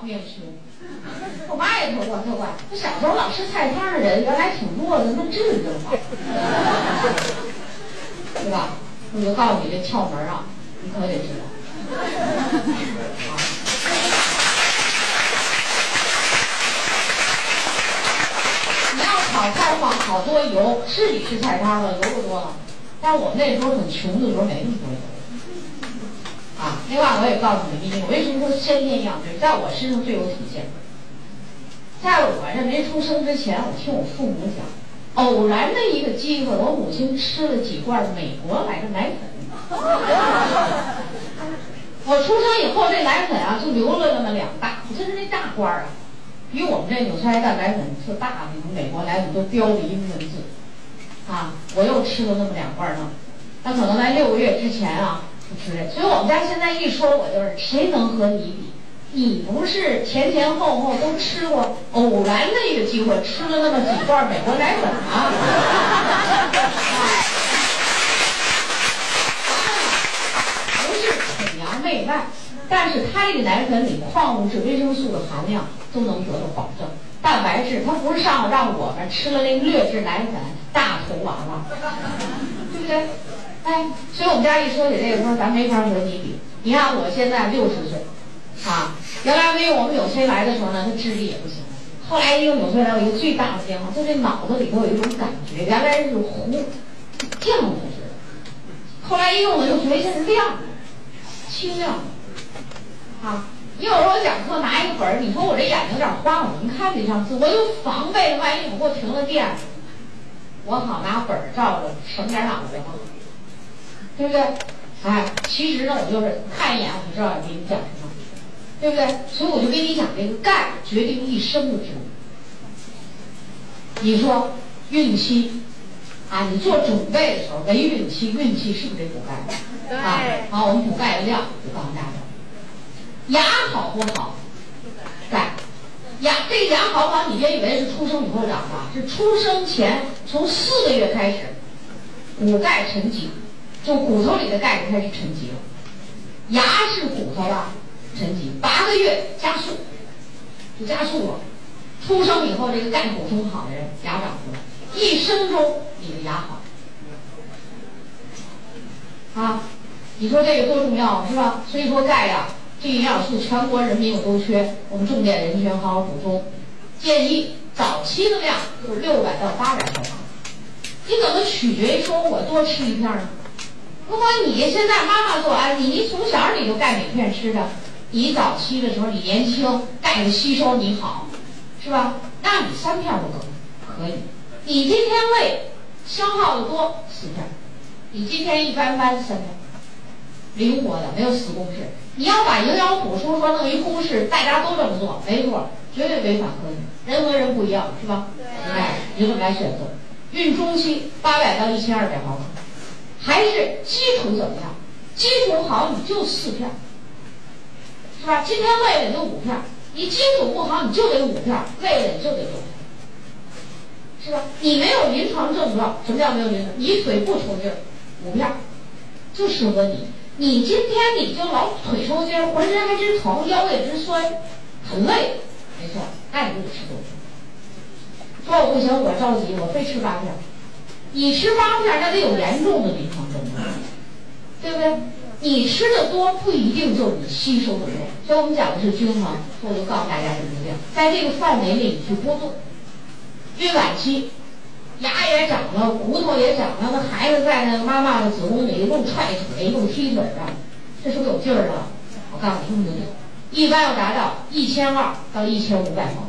方便吃。我妈也说过，特怪，我小时候老吃菜汤的人，原来挺弱的，那治治好，对吧？我就告诉你这窍门啊，你可得知道。你要炒菜的话，好多油，是你吃菜汤了，油不多了。但我们那时候很穷的时候，没那么多油。另外我也告诉你秘密，我为什么说先天养对，在我身上最有体现。在我这没出生之前，我听我父母讲，偶然的一个机会，我母亲吃了几罐美国来的奶粉。我出生以后，这奶粉啊就留了那么两大，真是那大罐儿啊，比我们这纽崔莱蛋白粉特大的那种美国奶粉都标着英文字。啊，我又吃了那么两罐呢，那可能在六个月之前啊。所以，我们家现在一说，我就是谁能和你比？你不是前前后后都吃过，偶然的一个机会吃了那么几罐美国奶粉啊？不是崇洋媚外，但是它这个奶粉里矿物质、维生素的含量都能得到保证。蛋白质，它不是上让我们吃了那劣质奶粉大头娃娃，对不对？哎，所以我们家一说起这个，说咱没法和你比。你看我现在六十岁，啊，原来没有我们纽崔来的时候呢，他智力也不行。后来一用纽崔莱，有一个最大的变化，就这脑子里头有一种感觉，原来是糊，浆糊似的。后来一用呢，就觉得现在亮，清亮的。啊，你有时候我讲课拿一个本儿，你说我这眼睛有点花，我能看这上字，我就防备万一你给我停了电，我好拿本儿照着，省点脑子嘛。对不对？哎，其实呢，我就是看一眼，我就知道要给你讲什么，对不对？所以我就跟你讲这个钙决定一生的植物。你说孕期啊，你做准备的时候，没孕期，孕期是不是得补钙？对。啊，好，我们补钙的量我告诉大家。牙好不好？钙。牙这个牙好不好？你别以为是出生以后长的，是出生前从四个月开始，补钙沉积。就骨头里的钙就开始沉积了，牙是骨头吧，沉积八个月加速，就加速了。出生以后这个钙补充好的人，牙长出来，一生中你的牙好。啊，你说这个多重要是吧？所以说钙呀，这营养素全国人民我都缺，我们重点人群好好补充。建议早期的量就是六百到八百毫克，你怎么取决于说我多吃一片呢？如果你现在妈妈做啊，你从小你就钙镁片吃的，你早期的时候你年轻，钙的吸收你好，是吧？那你三片都可可以。你今天胃，消耗的多四片，你今天一般般三片，灵活的没有死公式。你要把营养补充说弄一公式，大家都这么做，没错，绝对违反科学。人和人不一样，是吧？哎，你怎么来选择？孕中期八百到一千二百毫克。基础怎么样？基础好你就四片，是吧？今天累了你就五片，你基础不好你就得五片，累了你就得六片，是吧？你没有临床症状，什么叫没有临床？你腿不抽筋儿，五片就适合你。你今天你就老腿抽筋儿，浑身还直疼，腰也直酸，很累，没错，那你就得吃多片。说我不行，我着急，我非吃八片。你吃八片，那得有严重的临床，对不对？你吃的多不一定就是你吸收的多，所以我们讲的是均衡。我就告诉大家什么样，在这个范围内你去波动。孕晚期，牙也长了，骨头也长了，那孩子在那个妈妈的子宫里一路踹腿，一路踢腿的，这是不有劲儿了？我告诉你，用不用？一般要达到一千二到一千五百毫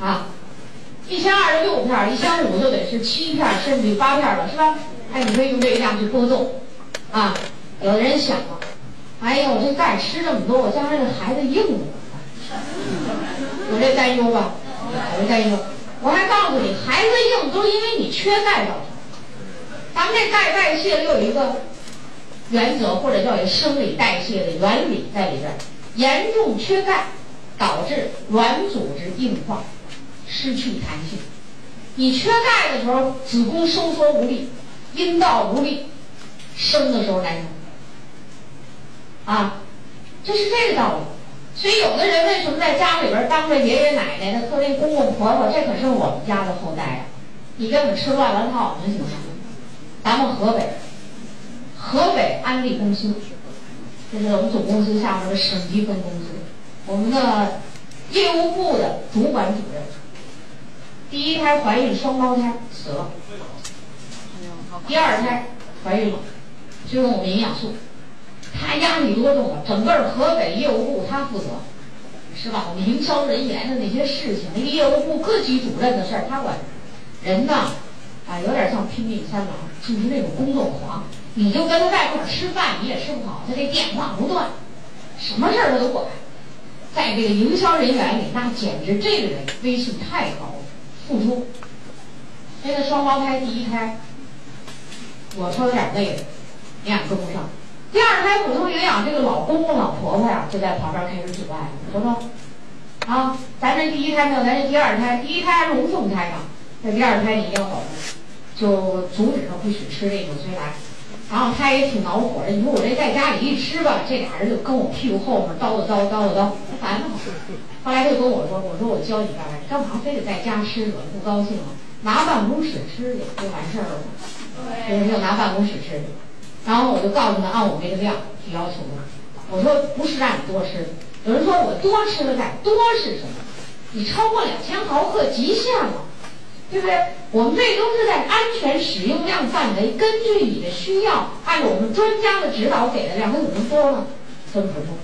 克，啊。一千二是六片，一千五就得是七片，甚至于八片了，是吧？哎，你可以用这个量去波动，啊，有的人想了，哎呦，这钙吃这么多，我将来这孩子硬怎么办？有这担忧吧？有这担忧。我还告诉你，孩子硬都是因为你缺钙造成的。咱们这钙代谢又有一个原则，或者叫一生理代谢的原理在里边，严重缺钙导致软组织硬化。失去弹性，你缺钙的时候，子宫收缩无力，阴道无力，生的时候难受。啊，这是这个道理。所以有的人为什么在家里边当着爷爷奶奶的，特别公公婆婆，这可是我们家的后代呀！你给我们吃乱了套，能行吗？咱们河北，河北安利公司，这是我们总公司下面的省级分公司，我们的业务部的主管主任，第一胎怀孕双胞胎死了，第二胎怀孕了，就用我们营养素。他压力多重啊！整个河北业务部他负责，是吧？我们营销人员的那些事情，那个业务部各级主任的事儿他管。人呢，啊，有点像拼命三郎，就是那种工作狂。你就跟他在一块儿吃饭，你也吃不好，他这电话不断，什么事儿他都管。在这个营销人员里，那简直这个人威信太高了，付出。那个双胞胎第一胎，我说有点累了，营养跟不上。第二胎补充营养，这个老公公老婆婆呀，就在旁边开始阻碍了，说说，啊，咱这第一胎没有，咱这第二胎，第一胎还是龙凤胎呢，这第二胎你一定要保重，就阻止他不许吃这个催奶。然后他也挺恼火的，你说我这在家里一吃吧，这俩人就跟我屁股后面叨叨叨叨叨，烦得慌。后来他就跟我说，我说我教你干嘛？干嘛非得在家吃？惹不高兴了，拿办公室吃去，就完事儿了吗？对，就拿办公室吃去。然后我就告诉他，按我们这个量去要求他。我说不是让你多吃，有人说我多吃了再，多是什么？你超过两千毫克极限了，对不对？我们这都是在安全使用量范围，根据你的需要，按照我们专家的指导给的量，它怎么多呢？分补充。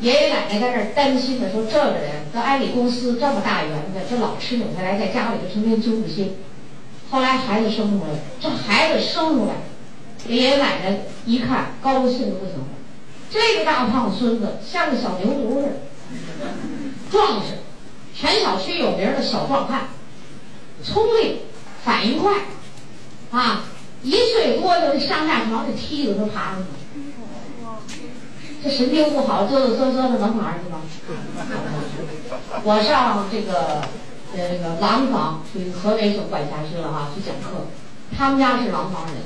爷爷奶奶在这儿担心的说，这个人在安利公司这么大园子，这老吃扭下来，在家里就成天揪不心。后来孩子生出来，这孩子生出来。爷爷奶奶一看，高兴的不行了。这个大胖孙子像个小牛犊似的，壮实，全小区有名的小壮汉，聪明，反应快，啊，一岁多就上下床这梯子都爬上去。这神经不好，嘚嘚瑟瑟的能爬上去吗？我上这个呃那个廊坊，属于河北省管辖区了哈，去讲课，他们家是廊坊人。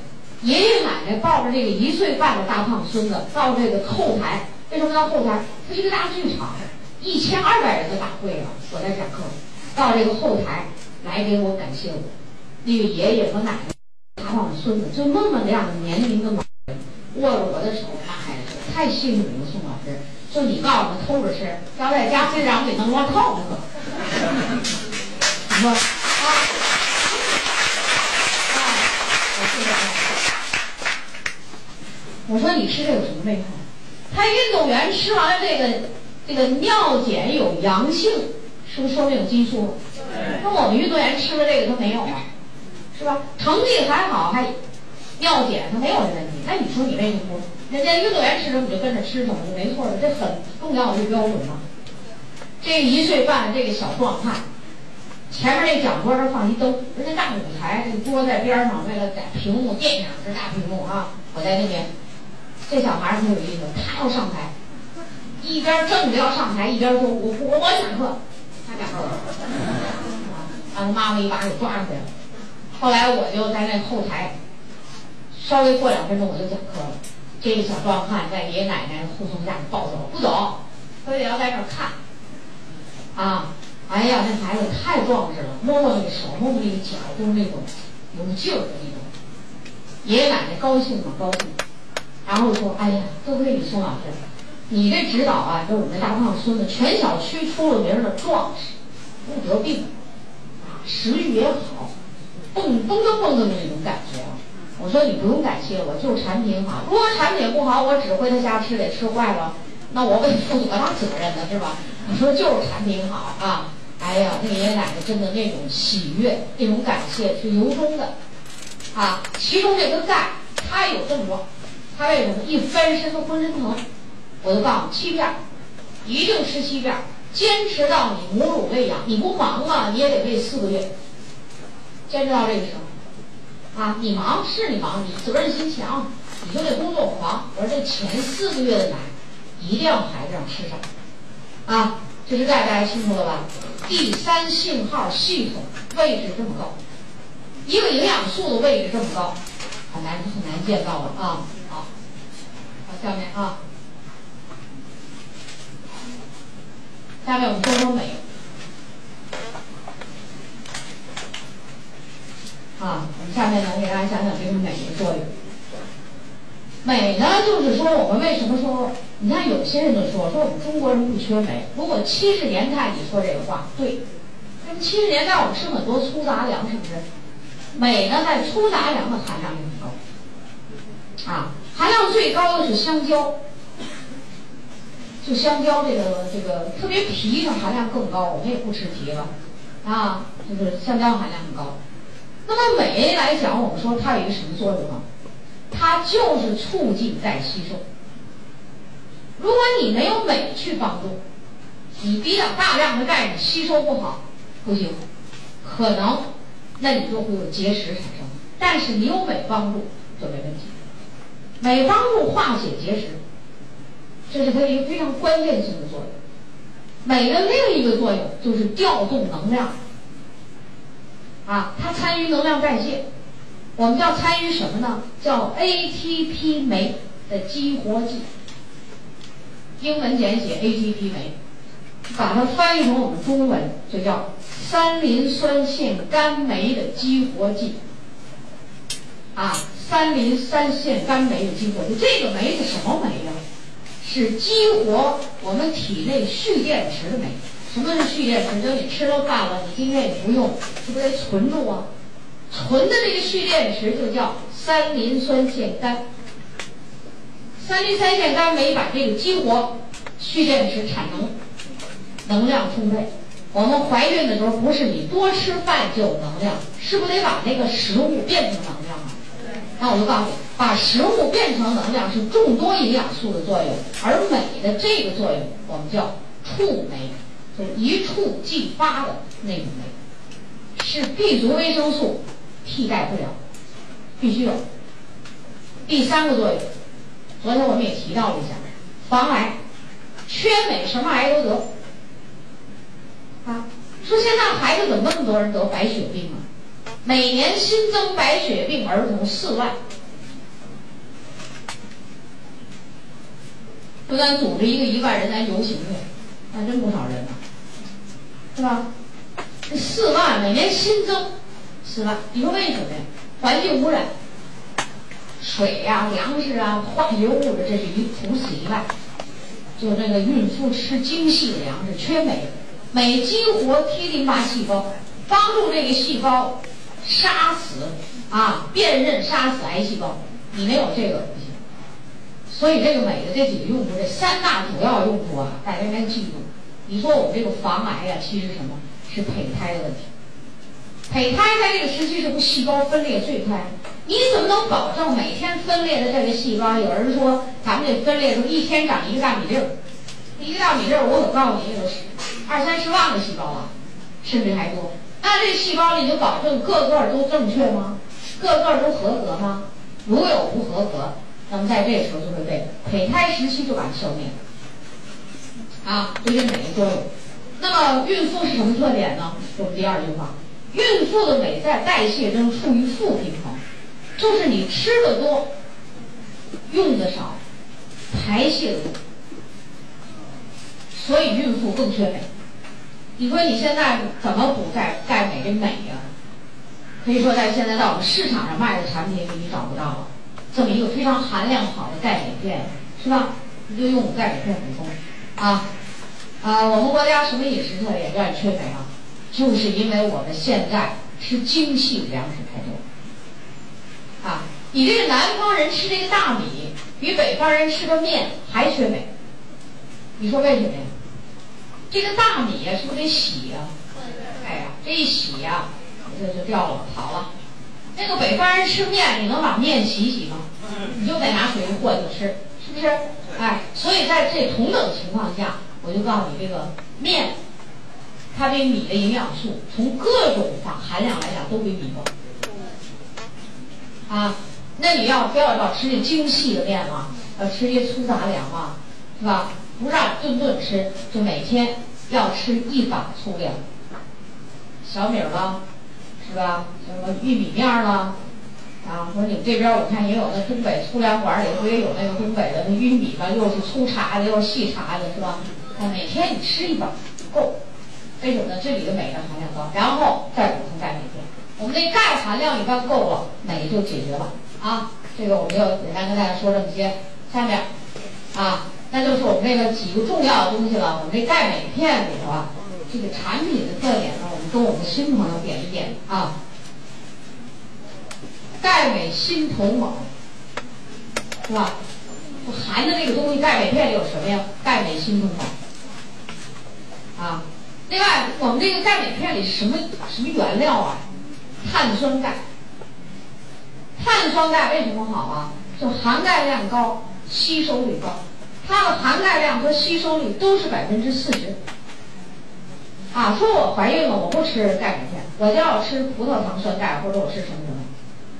爷爷奶奶抱着这个一岁半的大胖孙子到这个后台，为什么叫后台？它是一个大剧场，一千二百人的大会啊！我在讲课，到这个后台来给我感谢我。那个爷爷和奶奶，大胖孙子就那么样的年龄的老人，握着我的手，那还是太幸运了，宋老师。就你告诉他偷着吃，要在家非让给弄乱套不可。你说啊？啊，我我说你吃这有什么危害？他运动员吃完了这个，这个尿检有阳性，是不是说明有激素？那我们运动员吃了这个他没有啊，是吧？成绩还好，还尿检他没有这问题。那你说你为什么不？人家运动员吃什么你就跟着吃什么就没错了，这很重要的标准嘛。这一岁半这个小壮汉，前面那讲桌上放一灯，人家大舞台，这桌在边上，为了在屏幕电影是大屏幕啊，我在那边。这小孩儿挺有意思，他要上台，一边正着要上台，一边说：“我我我讲课。”他讲课了，把他妈妈一把给抓住来了。后来我就在那后台，稍微过两分钟我就讲课了。这个小壮汉在爷爷奶奶护送下抱走，不走，非得要在这儿看。啊，哎呀，那孩子太壮实了，摸摸那个手，摸摸那个脚，都是那种有劲儿的那种。爷爷奶奶高兴吗？高兴。然后说：“哎呀，多亏你宋老师，你这指导啊，给我们这大胖孙子全小区出了名的壮实，不得病，啊，食欲也好，蹦蹦噔蹦噔的那种感觉。我说你不用感谢我，就是产品好。如果产品不好，我指挥他瞎吃，给吃坏了，那我得负多大责任呢？是吧？你说就是产品好啊！哎呀，那爷爷奶奶真的那种喜悦，那种感谢是由衷的，啊，其中这个钙，它有症状。”他为什么一翻身都浑身疼？我就告诉你，七片，一定吃七片，坚持到你母乳喂养。你不忙吗？你也得喂四个月，坚持到这个时候。啊，你忙是你忙，你责任心强，你就得工作狂。我说这前四个月的奶，一定要孩子让吃上。啊，这是钙，大家清楚了吧？第三信号系统位置这么高，一个营养素的位置这么高，很难很难见到了啊。好，好下面啊，下面我们说说镁。啊，我们下面呢给大家讲讲这个镁的作用。镁呢，就是说我们为什么说？你看有些人就说说我们中国人不缺镁。如果七十年代你说这个话，对。那么七十年代我们吃很多粗杂粮，是不是？镁呢，在粗杂粮的含量也很高。啊，含量最高的是香蕉。就香蕉这个这个特别皮上含量更高，我们也不吃皮了。啊，就是香蕉含量很高。那么镁来讲，我们说它有一个什么作用呢？它就是促进再吸收。如果你没有镁去帮助，你比较大量的钙你吸收不好，不行，可能那你就会有结石产生。但是你有镁帮助就没问题。镁帮助化解结石，这是它一个非常关键性的作用。镁的另一个作用就是调动能量，啊，它参与能量代谢。我们叫参与什么呢？叫 ATP 酶的激活剂，英文简写 ATP 酶，把它翻译成我们中文就叫三磷酸腺苷酶的激活剂。啊，三磷酸腺苷酶的激活剂，这个酶是什么酶呀？是激活我们体内蓄电池的酶。什么是蓄电池？就你吃了饭了，你今天也不用，是不是得存住啊？存的这个蓄电池就叫三磷酸腺苷，三磷酸腺苷酶把这个激活，蓄电池产能，能量充沛。我们怀孕的时候不是你多吃饭就有能量，是不得把那个食物变成能量啊？那我就告诉你，把食物变成能量是众多营养素的作用，而镁的这个作用我们叫触酶，就一触即发的那种酶，是 B 族维生素。替代不了，必须有。第三个作用，昨天我们也提到了一下，防癌，缺镁什么癌都得。啊，说现在孩子怎么那么多人得白血病啊？每年新增白血病儿童四万，不咱组织一个一万人来游行去，那真不少人呢，是吧？这四万每年新增。是吧？你说为什么呀？环境污染，水呀、粮食啊、化学物质，这是一除此以外，就这个孕妇吃精细的粮食，缺镁，镁激活 T 淋巴细胞，帮助这个细胞杀死啊，辨认杀死癌细胞。你没有这个不行。所以这个镁的这几个用途，这三大主要用途啊，大家应该记住。你说我们这个防癌呀，其实什么是胚胎的问题？胚胎在这个时期是不细胞分裂最快，你怎么能保证每天分裂的这个细胞？有人说咱们这分裂出一天长一个大米粒儿，一个大米粒儿，我可告诉你有二三十万个细胞啊，甚至还多。那这细胞里就保证个个都正确吗？个个都合格吗？如有不合格，那么在这个时候就会被胚胎时期就把它消灭了。啊，这是镁的作用。那么孕妇是什么特点呢？我们第二句话。孕妇的镁在代谢中处于负平衡，就是你吃的多，用的少，排泄的多，所以孕妇更缺镁。你说你现在怎么补钙钙镁这镁呀？可以说在现在在我们市场上卖的产品里你找不到了，这么一个非常含量好的钙镁片，是吧？你就用钙镁片补充啊啊！我们国家什么饮食特点让你缺镁啊？就是因为我们现在吃精细粮食太多，啊，你这个南方人吃这个大米，比北方人吃个面还缺镁。你说为什么呀？这个大米呀，是不是得洗呀？哎呀，这一洗呀，这就掉了，跑了。那个北方人吃面，你能把面洗洗吗？你就得拿水一和就吃，是不是？哎，所以在这同等情况下，我就告诉你，这个面。它比米的营养素从各种法含量来讲都比米高，啊，那你要不要要吃那精细的面嘛？要吃些粗杂粮嘛，是吧？不让顿顿吃，就每天要吃一把粗粮，小米了，是吧？什么玉米面了，啊，说你们这边我看也有那东北粗粮馆里不也有那个东北的那玉米吧？又是粗茬的，又是细茬的，是吧？啊，每天你吃一把。够。为什么呢？这里的镁的含量高，然后再补充钙镁片。我们那钙含量一般够了，镁就解决了啊。这个我们就简单跟大家说这么些。下面啊，那就是我们这个几个重要的东西了。我们这钙镁片里头啊，这个产品的特点呢，我们跟我们的新朋友点一点啊。钙镁锌铜锰，是吧？含的这个东西，钙镁片里有什么呀？钙镁锌铜锰啊。另外，我们这个钙镁片里什么什么原料啊？碳酸钙。碳酸钙为什么好啊？就含钙量高，吸收率高。它的含钙量和吸收率都是百分之四十。啊，说我怀孕了，我不吃钙镁片，我就要吃葡萄糖酸钙，或者我吃什么什么。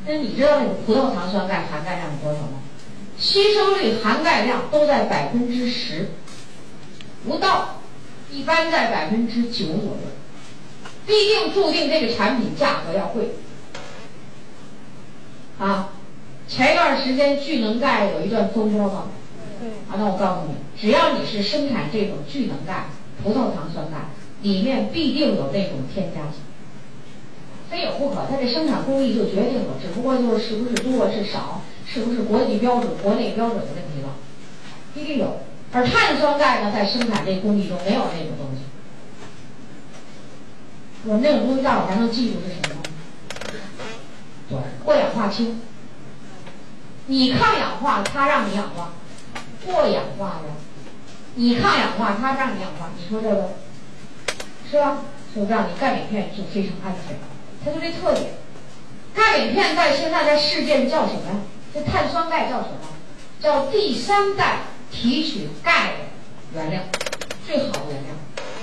那你知道那个葡萄糖酸钙含钙量有多少吗？吸收率、含钙量都在百分之十不到。一般在百分之九左右，必定注定这个产品价格要贵。啊，前一段时间聚能钙有一段风波吗？啊，那我告诉你，只要你是生产这种聚能钙、葡萄糖酸钙，里面必定有那种添加剂，非有不可。它这生产工艺就决定了，只不过就是是不是多是少，是不是国际标准、国内标准的问题了，必定有。而碳酸钙呢，在生产这工艺中没有那种东西。我们那种东西，大伙还能记住是什么吗？对，过氧化氢。你抗氧化，它让你氧化；过氧化呀，你抗氧化，它让你氧化。你说这个是吧？是不是？你钙镁片就非常安全，它就这特点。钙镁片在现在在世界叫什么呀？这碳酸钙叫什么？叫第三代。提取钙的原料，最好的原料。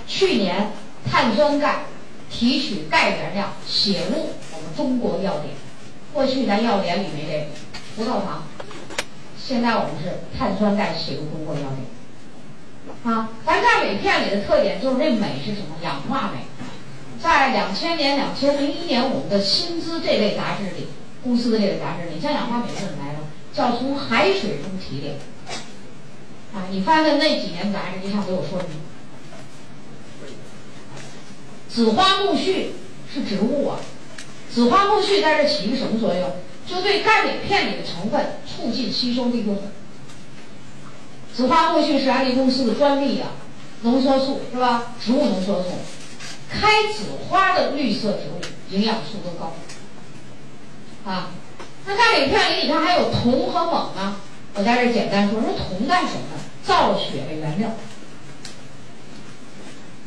去年碳酸钙提取钙原料写入我们中国药典。过去咱药典里没这葡萄糖，现在我们是碳酸钙写入中国药典。啊，咱钙镁片里的特点就是这镁是什么？氧化镁。在两千年、两千零一年，我们的薪资这类杂志里，公司的这个杂志里，像氧化镁是怎么来的？叫从海水中提炼。啊，你翻的那几年杂志，你上给我说什么？紫花苜蓿是植物啊，紫花苜蓿在这起一个什么作用？就对钙镁片里的成分促进吸收利用。紫花苜蓿是安利公司的专利啊，浓缩素是吧？植物浓缩素，开紫花的绿色植物营养素都高。啊，那钙镁片里你看还有铜和锰呢。我在这简单说说铜干什么？造血的原料。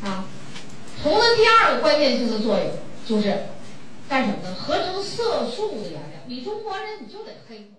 啊，铜的第二个关键性的作用就是干什么呢？合成色素的原料。你中国人你就得黑。